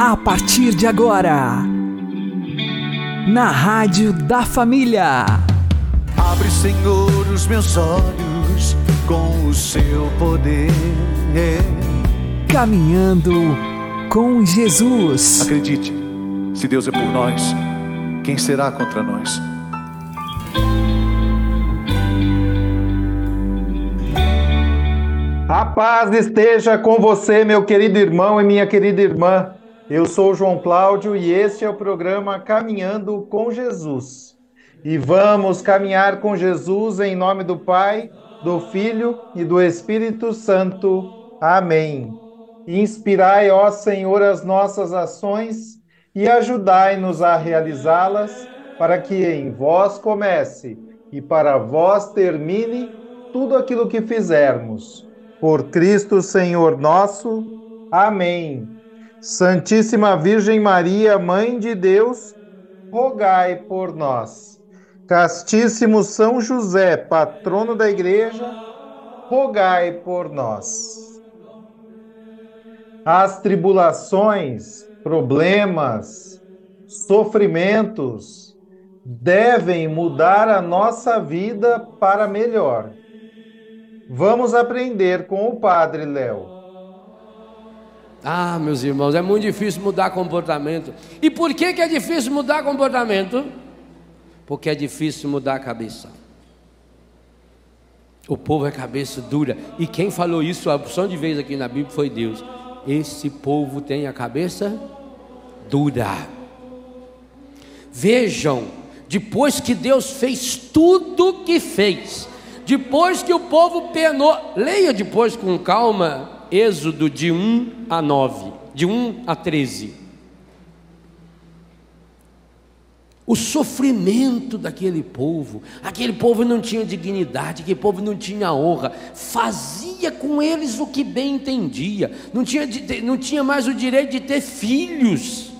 A partir de agora, na Rádio da Família. Abre, Senhor, os meus olhos com o seu poder. Caminhando com Jesus. Acredite, se Deus é por nós, quem será contra nós? A paz esteja com você, meu querido irmão e minha querida irmã. Eu sou João Cláudio e este é o programa Caminhando com Jesus. E vamos caminhar com Jesus em nome do Pai, do Filho e do Espírito Santo. Amém. Inspirai, ó Senhor, as nossas ações e ajudai-nos a realizá-las, para que em vós comece e para vós termine tudo aquilo que fizermos por Cristo Senhor nosso. Amém. Santíssima Virgem Maria, Mãe de Deus, rogai por nós. Castíssimo São José, patrono da Igreja, rogai por nós. As tribulações, problemas, sofrimentos devem mudar a nossa vida para melhor Vamos aprender com o Padre Léo. Ah, meus irmãos, é muito difícil mudar comportamento. E por que, que é difícil mudar comportamento? Porque é difícil mudar a cabeça. O povo é cabeça dura. E quem falou isso a opção de vez aqui na Bíblia foi Deus. Esse povo tem a cabeça dura. Vejam, depois que Deus fez tudo o que fez, depois que o povo penou, leia depois com calma, Êxodo de 1 a 9, de 1 a 13. O sofrimento daquele povo, aquele povo não tinha dignidade, aquele povo não tinha honra, fazia com eles o que bem entendia, não tinha, não tinha mais o direito de ter filhos.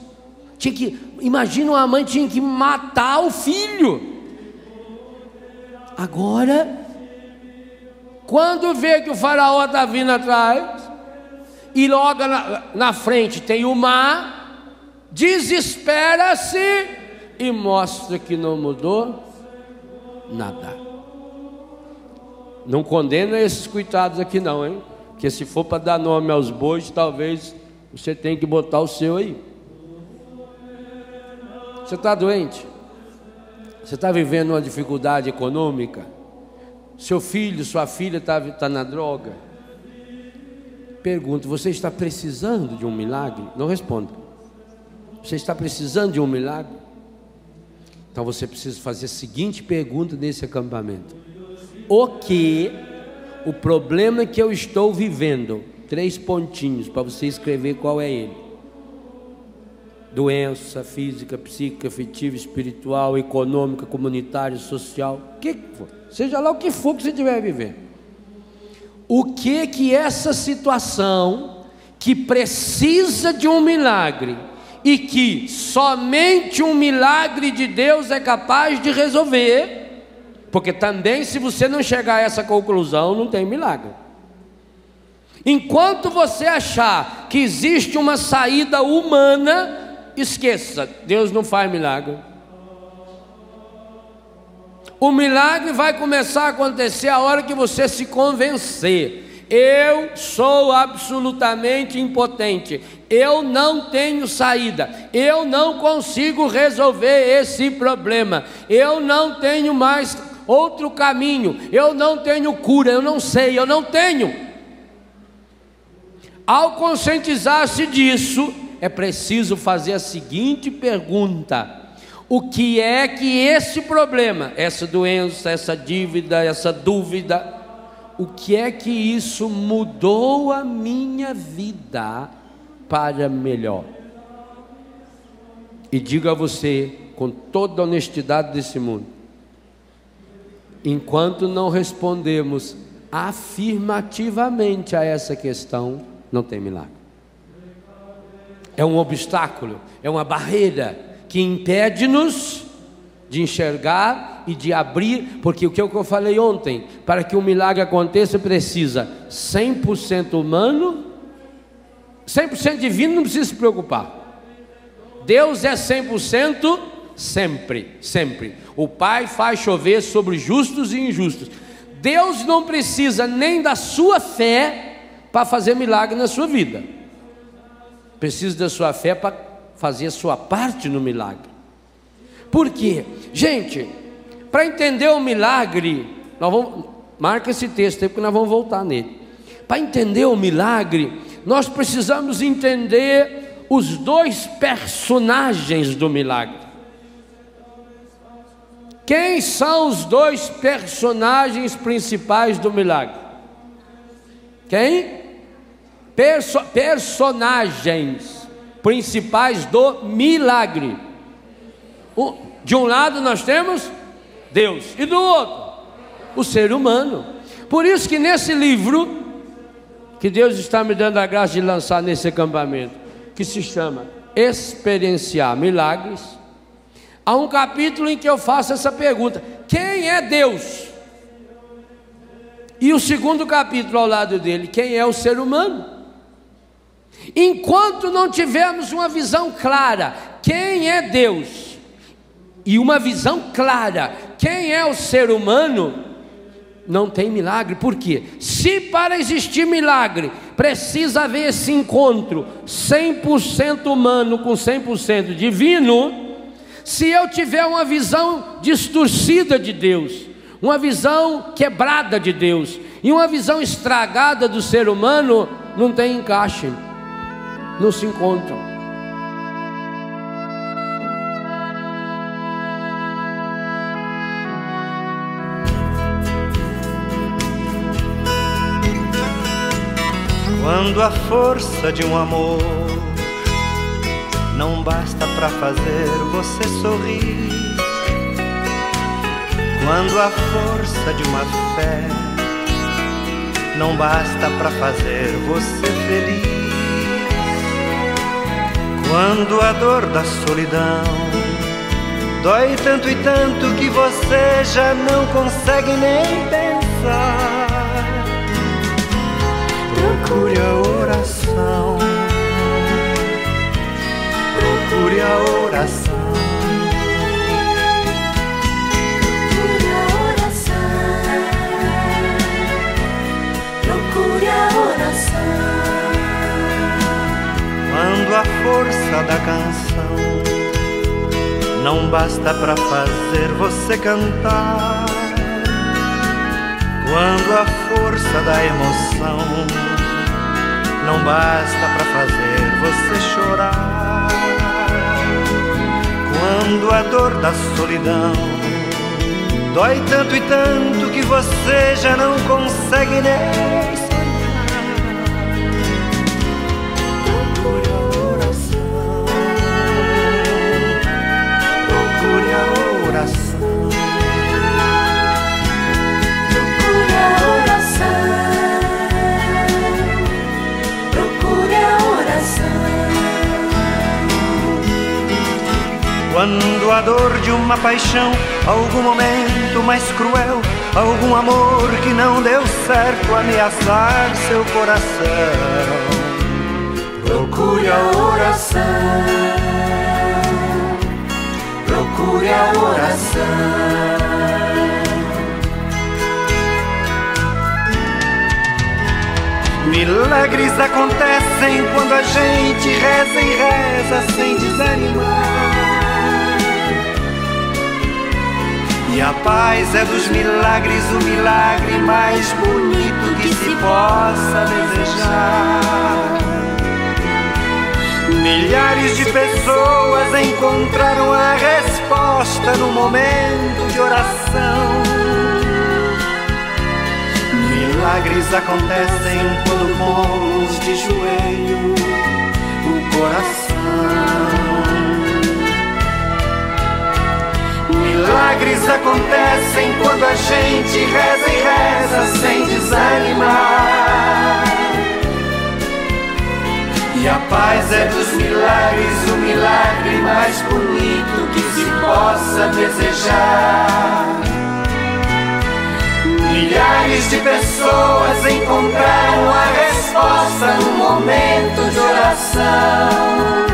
Tinha que, imagina uma mãe tinha que matar o filho. Agora quando vê que o faraó está vindo atrás, e logo na, na frente tem o mar, desespera-se e mostra que não mudou nada. Não condena esses coitados aqui não, hein? Porque se for para dar nome aos bois, talvez você tenha que botar o seu aí. Você está doente? Você está vivendo uma dificuldade econômica? Seu filho, sua filha está tá na droga. Pergunto: você está precisando de um milagre? Não responda. Você está precisando de um milagre? Então você precisa fazer a seguinte pergunta nesse acampamento: O que o problema que eu estou vivendo? Três pontinhos para você escrever qual é ele doença física, psíquica, afetiva, espiritual, econômica, comunitária, social, que for, seja lá o que for que você estiver vivendo. O que que essa situação que precisa de um milagre e que somente um milagre de Deus é capaz de resolver, porque também se você não chegar a essa conclusão, não tem milagre. Enquanto você achar que existe uma saída humana, Esqueça, Deus não faz milagre. O milagre vai começar a acontecer a hora que você se convencer. Eu sou absolutamente impotente. Eu não tenho saída. Eu não consigo resolver esse problema. Eu não tenho mais outro caminho. Eu não tenho cura. Eu não sei. Eu não tenho. Ao conscientizar-se disso, é preciso fazer a seguinte pergunta: o que é que esse problema, essa doença, essa dívida, essa dúvida, o que é que isso mudou a minha vida para melhor? E digo a você, com toda a honestidade desse mundo, enquanto não respondemos afirmativamente a essa questão, não tem milagre é um obstáculo, é uma barreira que impede-nos de enxergar e de abrir, porque o que eu falei ontem, para que o um milagre aconteça, precisa 100% humano, 100% divino, não precisa se preocupar. Deus é 100% sempre, sempre. O Pai faz chover sobre justos e injustos. Deus não precisa nem da sua fé para fazer milagre na sua vida. Precisa da sua fé para fazer a sua parte no milagre. Por quê? Gente, para entender o milagre, nós vamos marca esse texto aí porque nós vamos voltar nele. Para entender o milagre, nós precisamos entender os dois personagens do milagre. Quem são os dois personagens principais do milagre? Quem? Perso personagens principais do milagre. De um lado nós temos Deus, e do outro, o ser humano. Por isso que nesse livro, que Deus está me dando a graça de lançar nesse acampamento, que se chama Experienciar Milagres, Há um capítulo em que eu faço essa pergunta: quem é Deus? E o segundo capítulo ao lado dele: quem é o ser humano? Enquanto não tivermos uma visão clara, quem é Deus? E uma visão clara, quem é o ser humano? Não tem milagre, por quê? Se para existir milagre precisa haver esse encontro 100% humano com 100% divino, se eu tiver uma visão distorcida de Deus, uma visão quebrada de Deus e uma visão estragada do ser humano, não tem encaixe, não se encontram. Quando a força de um amor não basta para fazer você sorrir. Quando a força de uma fé não basta para fazer você feliz. Quando a dor da solidão dói tanto e tanto que você já não consegue nem pensar. Procure a oração procure a oração. Procure a oração. Procure a oração. Quando a força da canção não basta para fazer você cantar. Quando a força da emoção não basta para fazer você chorar quando a dor da solidão dói tanto e tanto que você já não consegue nem Quando a dor de uma paixão, algum momento mais cruel, algum amor que não deu certo ameaçar seu coração. Procure a oração, procure a oração. Milagres acontecem quando a gente reza e reza sem desanimar. E a paz é dos milagres o milagre mais bonito que se possa desejar. Milhares de pessoas encontraram a resposta no momento de oração. Milagres acontecem quando pomos de joelho o coração. Milagres acontecem quando a gente reza e reza sem desanimar. E a paz é dos milagres, o milagre mais bonito que se possa desejar. Milhares de pessoas encontraram a resposta no momento de oração.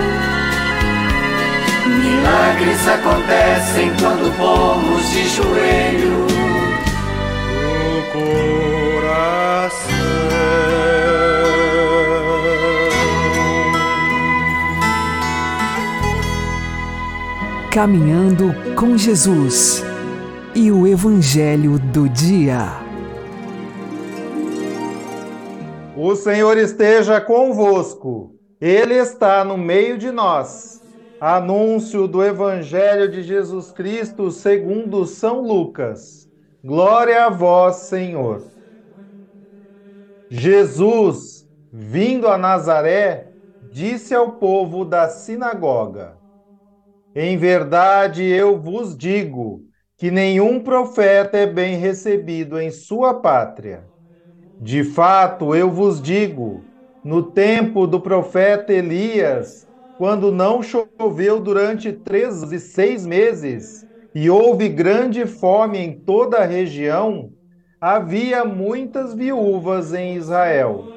Acontecem quando pomos de joelho. O coração. Caminhando com Jesus e o Evangelho do Dia. O Senhor esteja convosco, Ele está no meio de nós. Anúncio do Evangelho de Jesus Cristo segundo São Lucas. Glória a vós, Senhor. Jesus, vindo a Nazaré, disse ao povo da sinagoga: Em verdade eu vos digo que nenhum profeta é bem recebido em sua pátria. De fato, eu vos digo, no tempo do profeta Elias, quando não choveu durante três e seis meses, e houve grande fome em toda a região, havia muitas viúvas em Israel.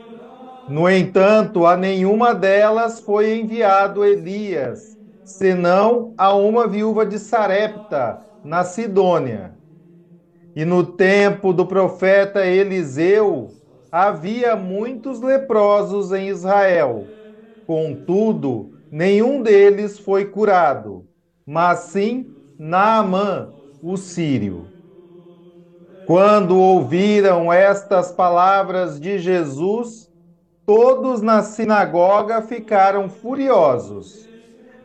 No entanto, a nenhuma delas foi enviado Elias, senão a uma viúva de Sarepta, na Sidônia. E no tempo do profeta Eliseu, havia muitos leprosos em Israel. Contudo, nenhum deles foi curado, mas sim Naamã, o sírio. Quando ouviram estas palavras de Jesus, todos na sinagoga ficaram furiosos.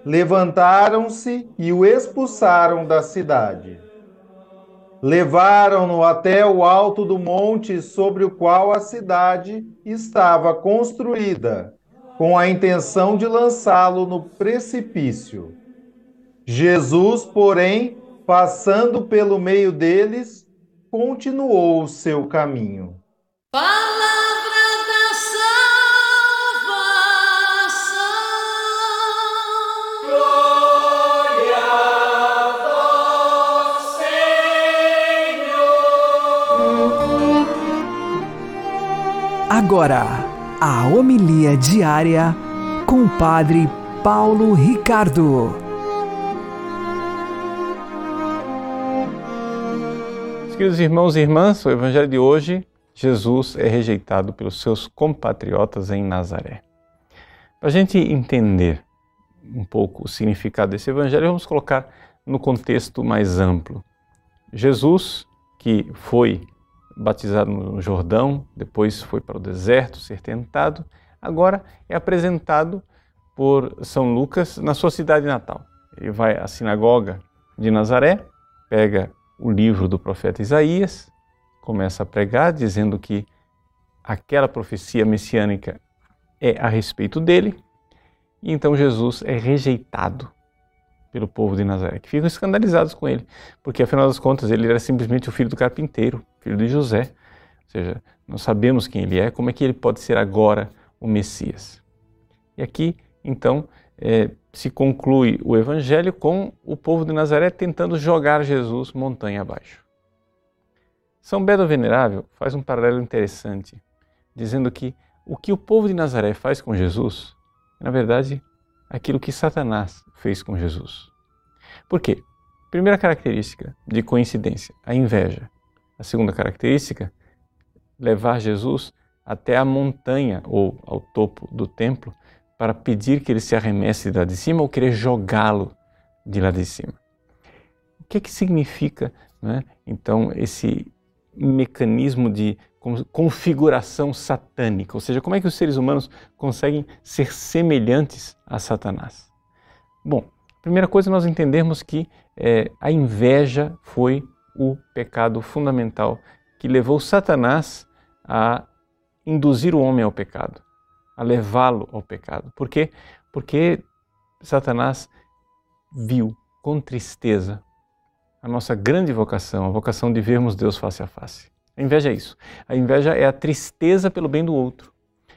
Levantaram-se e o expulsaram da cidade. Levaram-no até o alto do monte sobre o qual a cidade estava construída, com a intenção de lançá-lo no precipício. Jesus, porém, passando pelo meio deles, continuou o seu caminho. Palavra da salvação. Glória a vós, Senhor. Agora, a homilia diária com o Padre Paulo Ricardo. Queridos irmãos e irmãs, o Evangelho de hoje, Jesus é rejeitado pelos seus compatriotas em Nazaré. Para a gente entender um pouco o significado desse Evangelho, vamos colocar no contexto mais amplo. Jesus, que foi batizado no Jordão, depois foi para o deserto ser tentado, agora é apresentado por São Lucas na sua cidade natal. Ele vai à sinagoga de Nazaré, pega o livro do profeta Isaías, começa a pregar dizendo que aquela profecia messiânica é a respeito dele, e então Jesus é rejeitado pelo povo de Nazaré, que ficam escandalizados com ele, porque afinal das contas ele era simplesmente o filho do carpinteiro, filho de José, ou seja, nós sabemos quem ele é, como é que ele pode ser agora o Messias? E aqui, então, é, se conclui o Evangelho com o povo de Nazaré tentando jogar Jesus montanha abaixo. São Beda Venerável faz um paralelo interessante, dizendo que o que o povo de Nazaré faz com Jesus é, na verdade, aquilo que Satanás fez com Jesus. Por quê? Primeira característica de coincidência, a inveja. A segunda característica, levar Jesus até a montanha ou ao topo do templo para pedir que ele se arremesse de lá de cima ou querer jogá-lo de lá de cima. O que, é que significa, né, então, esse mecanismo de configuração satânica? Ou seja, como é que os seres humanos conseguem ser semelhantes a Satanás? Bom, primeira coisa nós entendermos que é, a inveja foi o pecado fundamental que levou Satanás a induzir o homem ao pecado a levá-lo ao pecado. Por quê? Porque Satanás viu com tristeza a nossa grande vocação, a vocação de vermos Deus face a face. A inveja é isso. A inveja é a tristeza pelo bem do outro.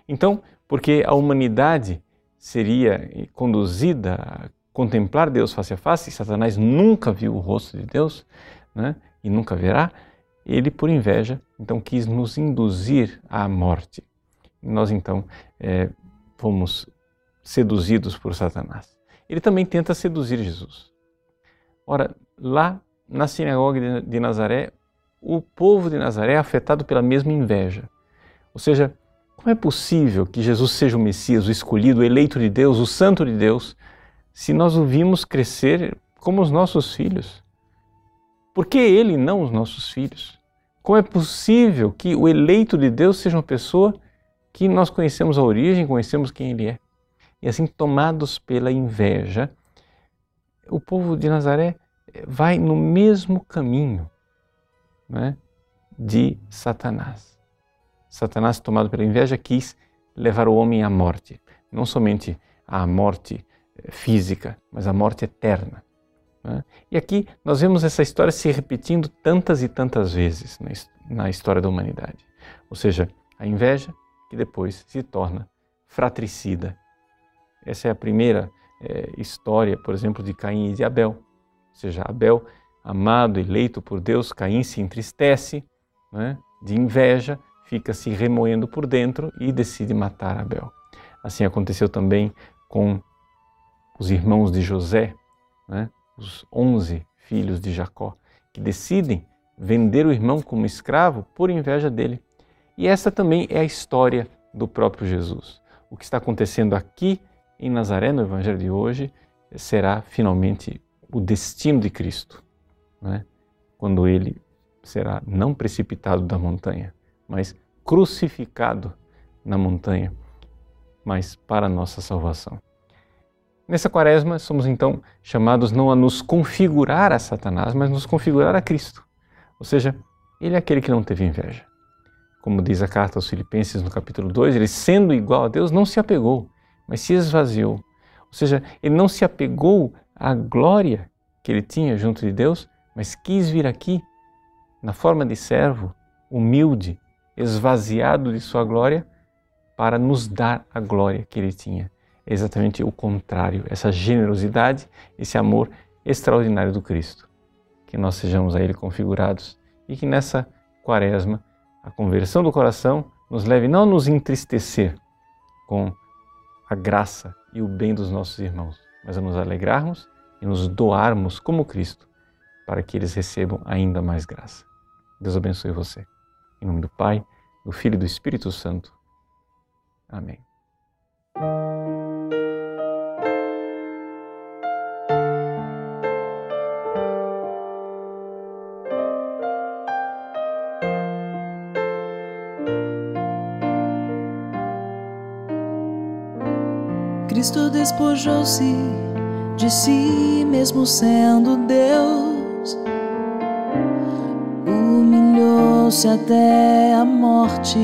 Então, porque a humanidade seria conduzida a contemplar Deus face a face, Satanás nunca viu o rosto de Deus, né, e nunca verá, ele, por inveja, então quis nos induzir à morte nós então é, fomos seduzidos por Satanás. Ele também tenta seduzir Jesus. Ora, lá na sinagoga de Nazaré, o povo de Nazaré é afetado pela mesma inveja. Ou seja, como é possível que Jesus seja o Messias, o escolhido, o eleito de Deus, o santo de Deus, se nós o vimos crescer como os nossos filhos? Por que ele não os nossos filhos? Como é possível que o eleito de Deus seja uma pessoa que nós conhecemos a origem, conhecemos quem ele é? E assim, tomados pela inveja, o povo de Nazaré vai no mesmo caminho né, de Satanás. Satanás, tomado pela inveja, quis levar o homem à morte, não somente à morte eh, física, mas à morte eterna. Né? E aqui nós vemos essa história se repetindo tantas e tantas vezes na história da humanidade. Ou seja, a inveja que depois se torna fratricida. Essa é a primeira é, história, por exemplo, de Caim e de Abel. Ou seja, Abel, amado, eleito por Deus, Caim se entristece né, de inveja, fica se remoendo por dentro e decide matar Abel. Assim aconteceu também com os irmãos de José, né, os onze filhos de Jacó, que decidem vender o irmão como escravo por inveja dele. E essa também é a história do próprio Jesus. O que está acontecendo aqui em Nazaré, no Evangelho de hoje, será finalmente o destino de Cristo, né? quando ele será não precipitado da montanha, mas crucificado na montanha, mas para a nossa salvação. Nessa quaresma, somos então chamados não a nos configurar a Satanás, mas nos configurar a Cristo. Ou seja, ele é aquele que não teve inveja. Como diz a carta aos Filipenses no capítulo 2, ele, sendo igual a Deus, não se apegou, mas se esvaziou. Ou seja, ele não se apegou à glória que ele tinha junto de Deus, mas quis vir aqui na forma de servo, humilde, esvaziado de sua glória, para nos dar a glória que ele tinha é exatamente o contrário, essa generosidade, esse amor extraordinário do Cristo. Que nós sejamos a Ele configurados e que nessa quaresma a conversão do coração nos leve não a nos entristecer com a graça e o bem dos nossos irmãos, mas a nos alegrarmos e nos doarmos como Cristo para que eles recebam ainda mais graça. Deus abençoe você. Em nome do Pai, do Filho e do Espírito Santo. Amém. Cristo despojou-se de si mesmo sendo Deus, humilhou-se até a morte.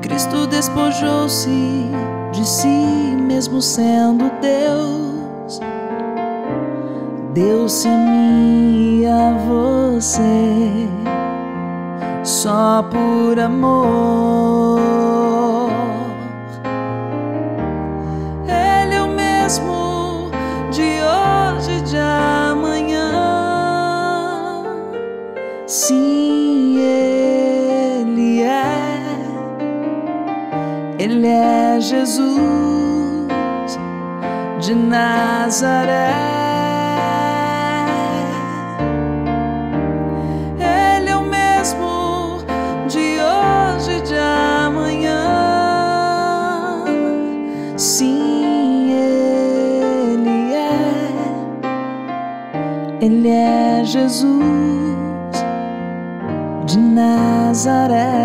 Cristo despojou-se de si mesmo sendo Deus, deu-se a mim e a você só por amor. Nazaré. Ele é o mesmo de hoje e de amanhã. Sim, Ele é. Ele é Jesus de Nazaré.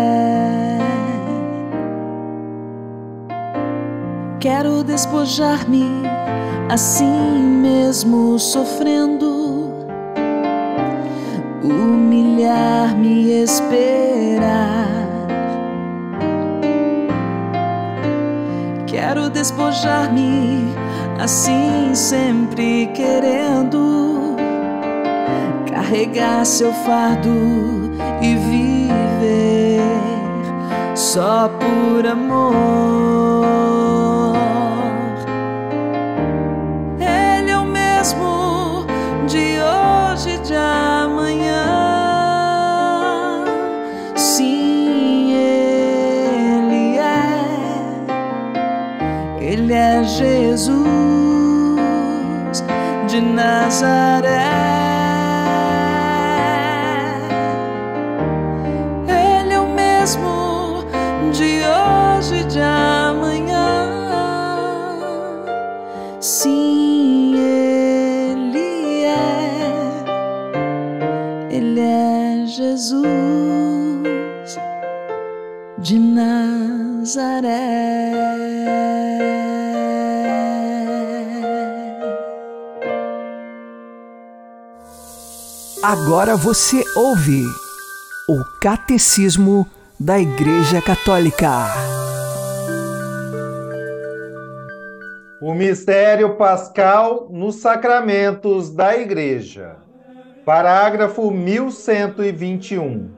Quero despojar-me assim mesmo sofrendo, humilhar-me e esperar. Quero despojar-me assim sempre querendo carregar seu fardo e viver só por amor. De Nazaré. Agora você ouve o Catecismo da Igreja Católica. O mistério pascal nos sacramentos da Igreja. Parágrafo 1121.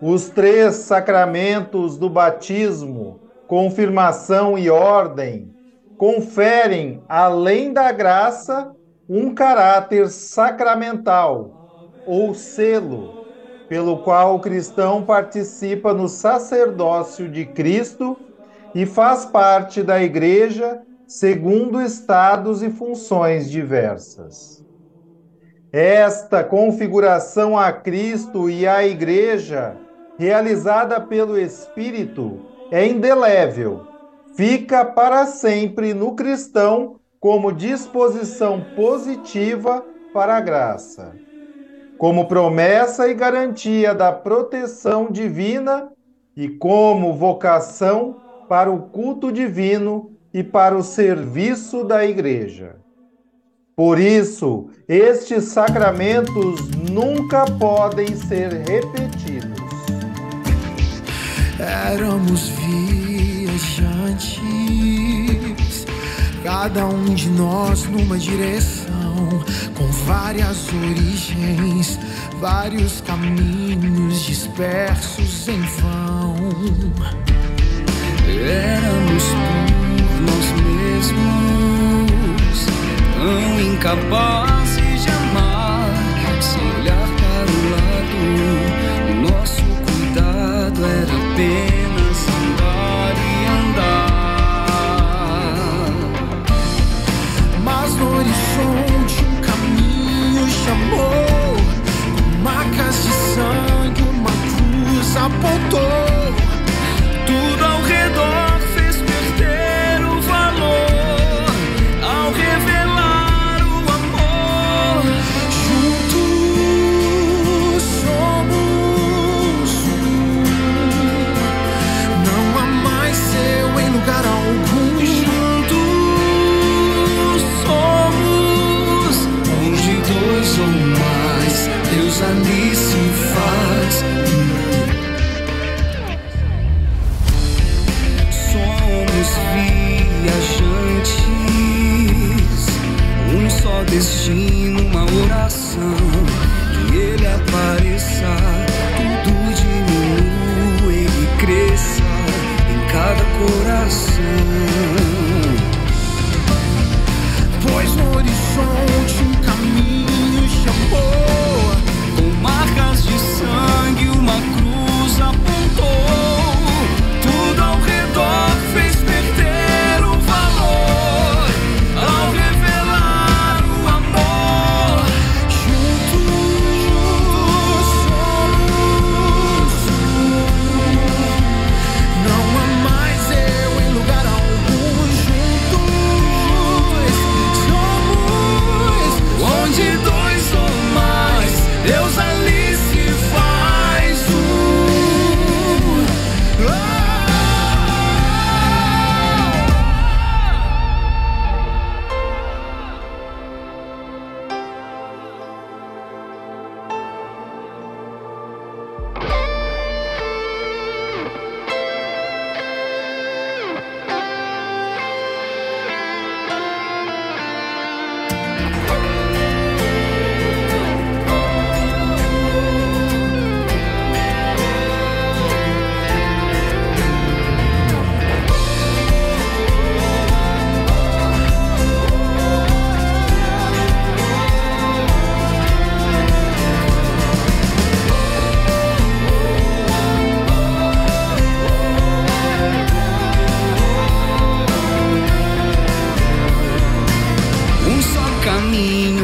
Os três sacramentos do batismo, confirmação e ordem conferem, além da graça, um caráter sacramental ou selo, pelo qual o cristão participa no sacerdócio de Cristo e faz parte da Igreja segundo estados e funções diversas. Esta configuração a Cristo e à Igreja, realizada pelo Espírito, é indelével, fica para sempre no cristão como disposição positiva para a graça, como promessa e garantia da proteção divina e como vocação para o culto divino e para o serviço da Igreja. Por isso, estes sacramentos nunca podem ser repetidos. Éramos viajantes, cada um de nós numa direção, com várias origens, vários caminhos dispersos em vão. Éramos por nós mesmos, tão incapazes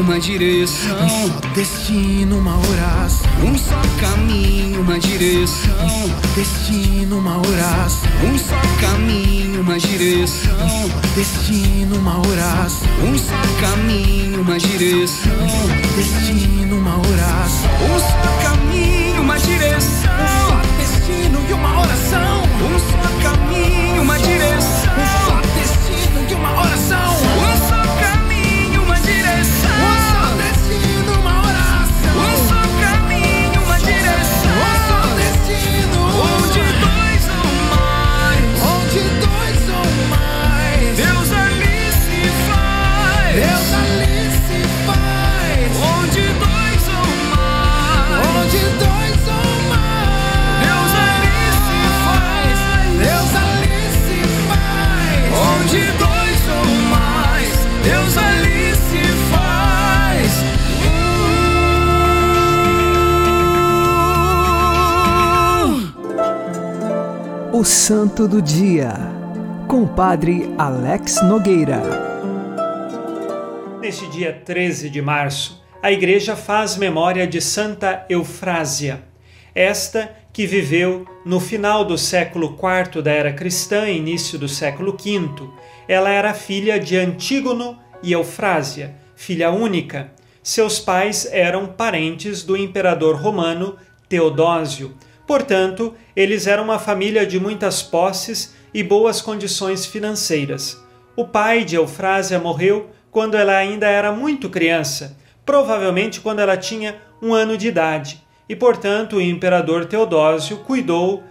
uma direção. Um só destino, uma oração. Um só caminho, uma direção. Um só destino, uma oração. Um só caminho, uma direção. Um só destino, uma oração. Um só caminho, uma direção. Um só destino, uma oração. Um só caminho, uma direção. Um só destino e uma oração. Um só caminho, O Santo do Dia, com o Padre Alex Nogueira. Neste dia 13 de março, a Igreja faz memória de Santa Eufrásia, esta que viveu no final do século IV da era cristã e início do século V. Ela era filha de Antígono e Eufrásia, filha única. Seus pais eram parentes do imperador romano Teodósio. Portanto, eles eram uma família de muitas posses e boas condições financeiras. O pai de Eufrásia morreu quando ela ainda era muito criança, provavelmente quando ela tinha um ano de idade, e portanto o imperador Teodósio cuidou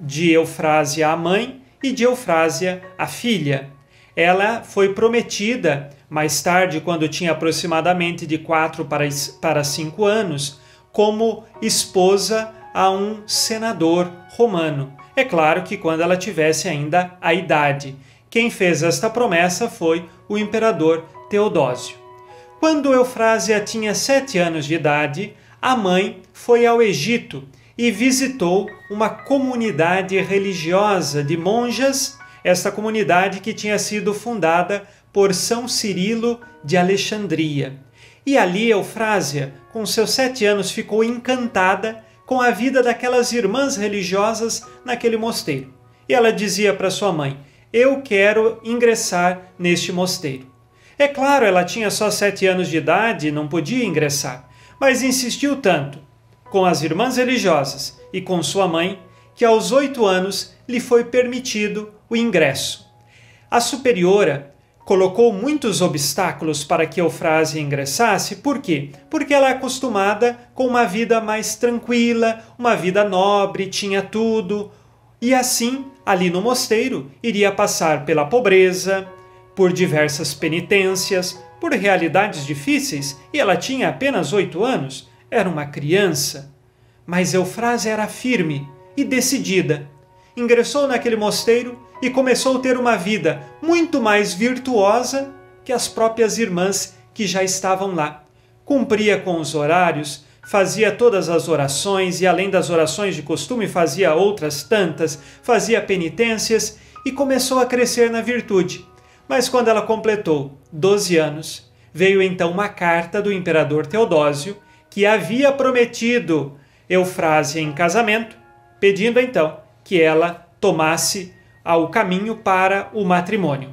de Eufrásia a mãe e de Eufrásia a filha. Ela foi prometida mais tarde, quando tinha aproximadamente de 4 para 5 anos, como esposa a um senador romano. É claro que quando ela tivesse ainda a idade. Quem fez esta promessa foi o imperador Teodósio. Quando Eufrásia tinha sete anos de idade, a mãe foi ao Egito e visitou uma comunidade religiosa de monjas, esta comunidade que tinha sido fundada por São Cirilo de Alexandria. E ali Eufrásia, com seus sete anos, ficou encantada com a vida daquelas irmãs religiosas naquele mosteiro. E ela dizia para sua mãe: Eu quero ingressar neste mosteiro. É claro, ela tinha só sete anos de idade e não podia ingressar, mas insistiu tanto com as irmãs religiosas e com sua mãe que aos oito anos lhe foi permitido o ingresso. A superiora colocou muitos obstáculos para que Eufrásia ingressasse, por quê? Porque ela é acostumada com uma vida mais tranquila, uma vida nobre, tinha tudo, e assim, ali no mosteiro, iria passar pela pobreza, por diversas penitências, por realidades difíceis, e ela tinha apenas oito anos, era uma criança. Mas Eufrásia era firme e decidida. Ingressou naquele mosteiro e começou a ter uma vida muito mais virtuosa que as próprias irmãs que já estavam lá. Cumpria com os horários, fazia todas as orações e, além das orações de costume, fazia outras tantas, fazia penitências e começou a crescer na virtude. Mas quando ela completou 12 anos, veio então uma carta do imperador Teodósio que havia prometido Eufrásia em casamento, pedindo então que ela tomasse ao caminho para o matrimônio.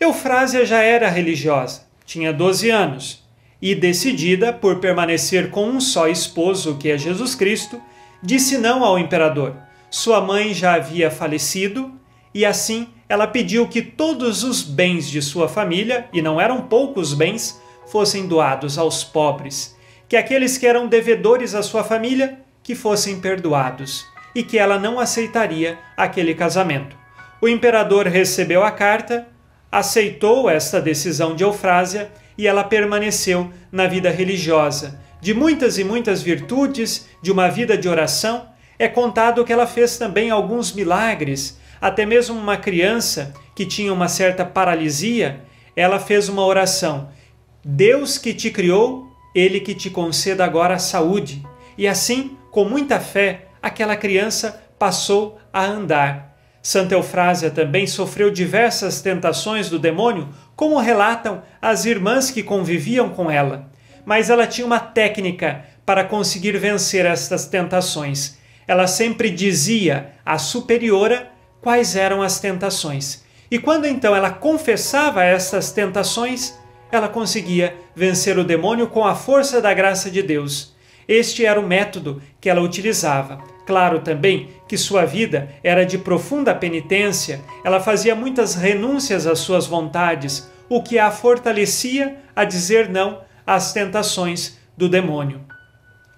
Eufrásia já era religiosa, tinha 12 anos, e decidida por permanecer com um só esposo, que é Jesus Cristo, disse não ao imperador. Sua mãe já havia falecido e assim ela pediu que todos os bens de sua família, e não eram poucos bens, fossem doados aos pobres, que aqueles que eram devedores à sua família que fossem perdoados e que ela não aceitaria aquele casamento. O imperador recebeu a carta, aceitou esta decisão de Eufrásia e ela permaneceu na vida religiosa. De muitas e muitas virtudes, de uma vida de oração, é contado que ela fez também alguns milagres, até mesmo uma criança que tinha uma certa paralisia, ela fez uma oração: Deus que te criou, ele que te conceda agora a saúde. E assim, com muita fé, aquela criança passou a andar. Santa Eufrásia também sofreu diversas tentações do demônio, como relatam as irmãs que conviviam com ela. mas ela tinha uma técnica para conseguir vencer estas tentações. Ela sempre dizia à superiora quais eram as tentações. E quando então ela confessava estas tentações, ela conseguia vencer o demônio com a força da graça de Deus. Este era o método que ela utilizava. Claro também que sua vida era de profunda penitência, ela fazia muitas renúncias às suas vontades, o que a fortalecia a dizer não às tentações do demônio.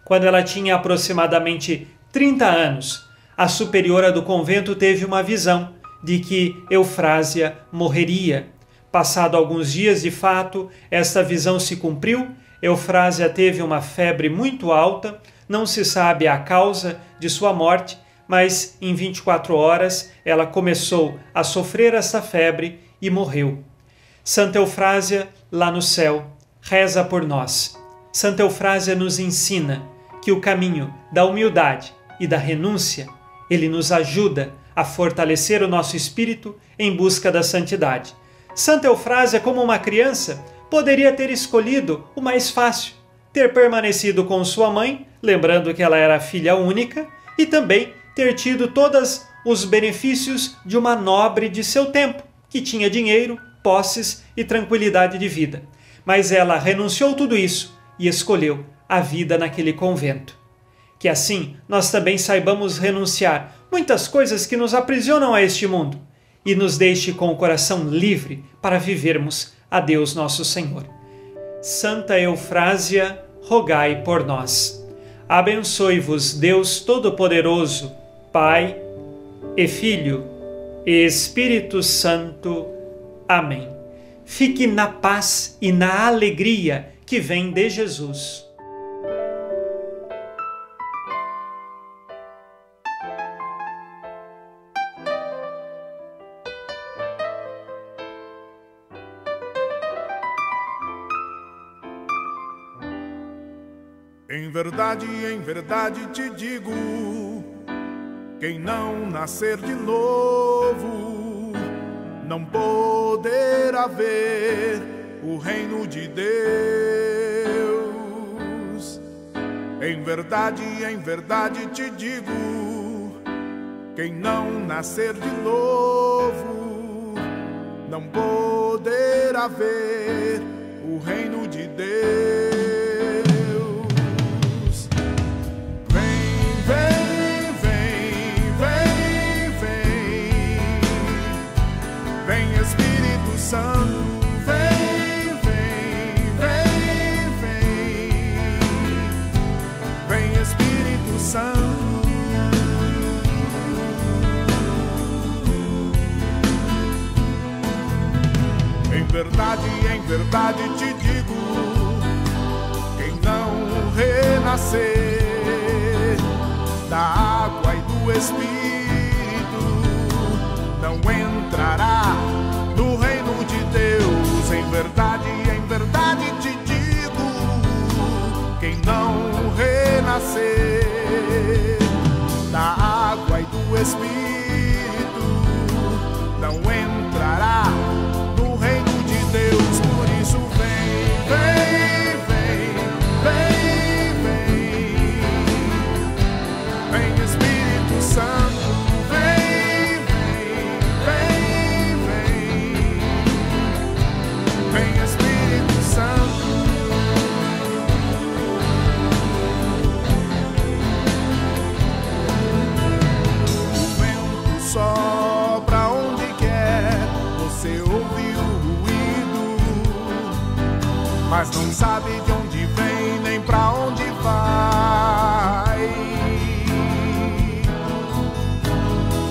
Quando ela tinha aproximadamente 30 anos, a superiora do convento teve uma visão de que Eufrásia morreria. Passado alguns dias, de fato, esta visão se cumpriu. Eufrásia teve uma febre muito alta, não se sabe a causa de sua morte, mas em 24 horas ela começou a sofrer essa febre e morreu. Santa Eufrásia, lá no céu, reza por nós. Santa Eufrásia nos ensina que o caminho da humildade e da renúncia, ele nos ajuda a fortalecer o nosso espírito em busca da santidade. Santa Eufrásia, como uma criança, poderia ter escolhido o mais fácil, ter permanecido com sua mãe, lembrando que ela era filha única, e também ter tido todos os benefícios de uma nobre de seu tempo, que tinha dinheiro, posses e tranquilidade de vida. Mas ela renunciou tudo isso e escolheu a vida naquele convento. Que assim nós também saibamos renunciar muitas coisas que nos aprisionam a este mundo e nos deixe com o coração livre para vivermos a Deus nosso Senhor. Santa Eufrásia, rogai por nós. Abençoe-vos Deus Todo-Poderoso, Pai e Filho e Espírito Santo. Amém. Fique na paz e na alegria que vem de Jesus. Em verdade, em verdade te digo: quem não nascer de novo não poderá ver o reino de Deus. Em verdade, em verdade te digo: quem não nascer de novo não poderá ver o reino de Deus. Mas não sabe de onde vem nem pra onde vai.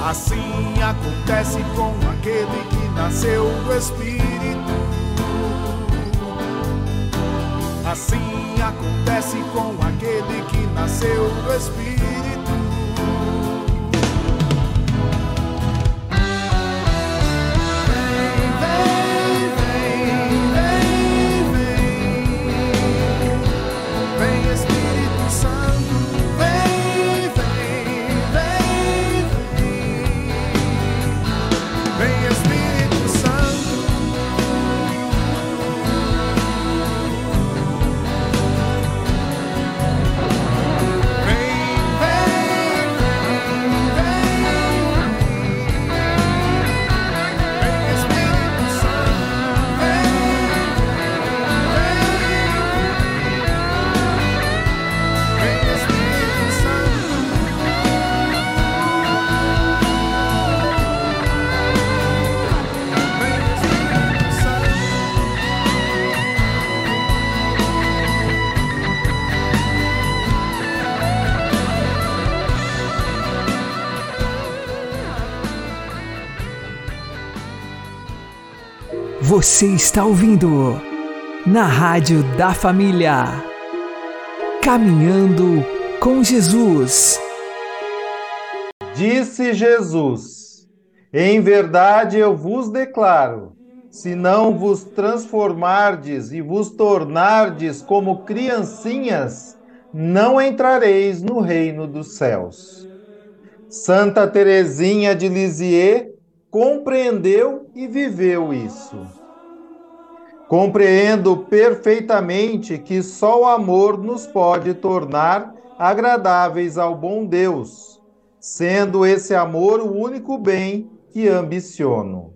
Assim acontece com aquele que nasceu do Espírito. Assim acontece com aquele que nasceu do Espírito. Você está ouvindo na Rádio da Família. Caminhando com Jesus. Disse Jesus: Em verdade eu vos declaro, se não vos transformardes e vos tornardes como criancinhas, não entrareis no reino dos céus. Santa Teresinha de Lisieux compreendeu e viveu isso. Compreendo perfeitamente que só o amor nos pode tornar agradáveis ao bom Deus, sendo esse amor o único bem que ambiciono.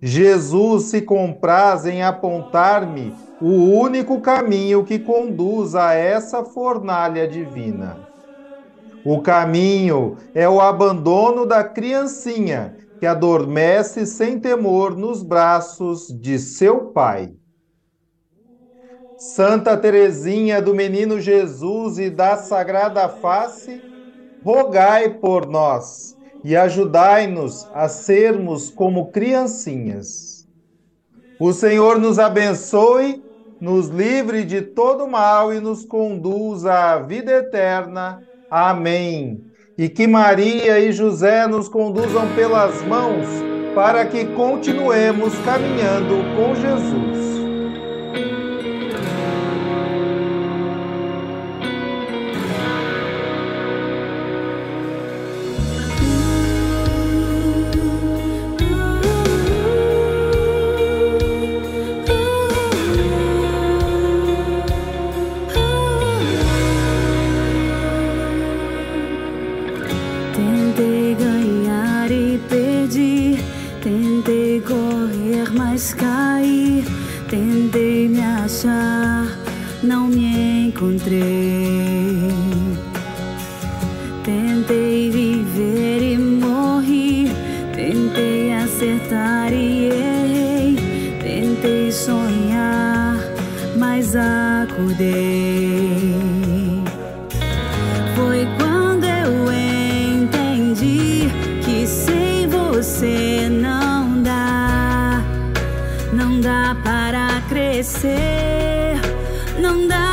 Jesus se compraz em apontar-me o único caminho que conduz a essa fornalha divina. O caminho é o abandono da criancinha que adormece sem temor nos braços de seu pai. Santa Teresinha do Menino Jesus e da Sagrada Face, rogai por nós e ajudai-nos a sermos como criancinhas. O Senhor nos abençoe, nos livre de todo mal e nos conduza à vida eterna. Amém. E que Maria e José nos conduzam pelas mãos para que continuemos caminhando com Jesus. Não dá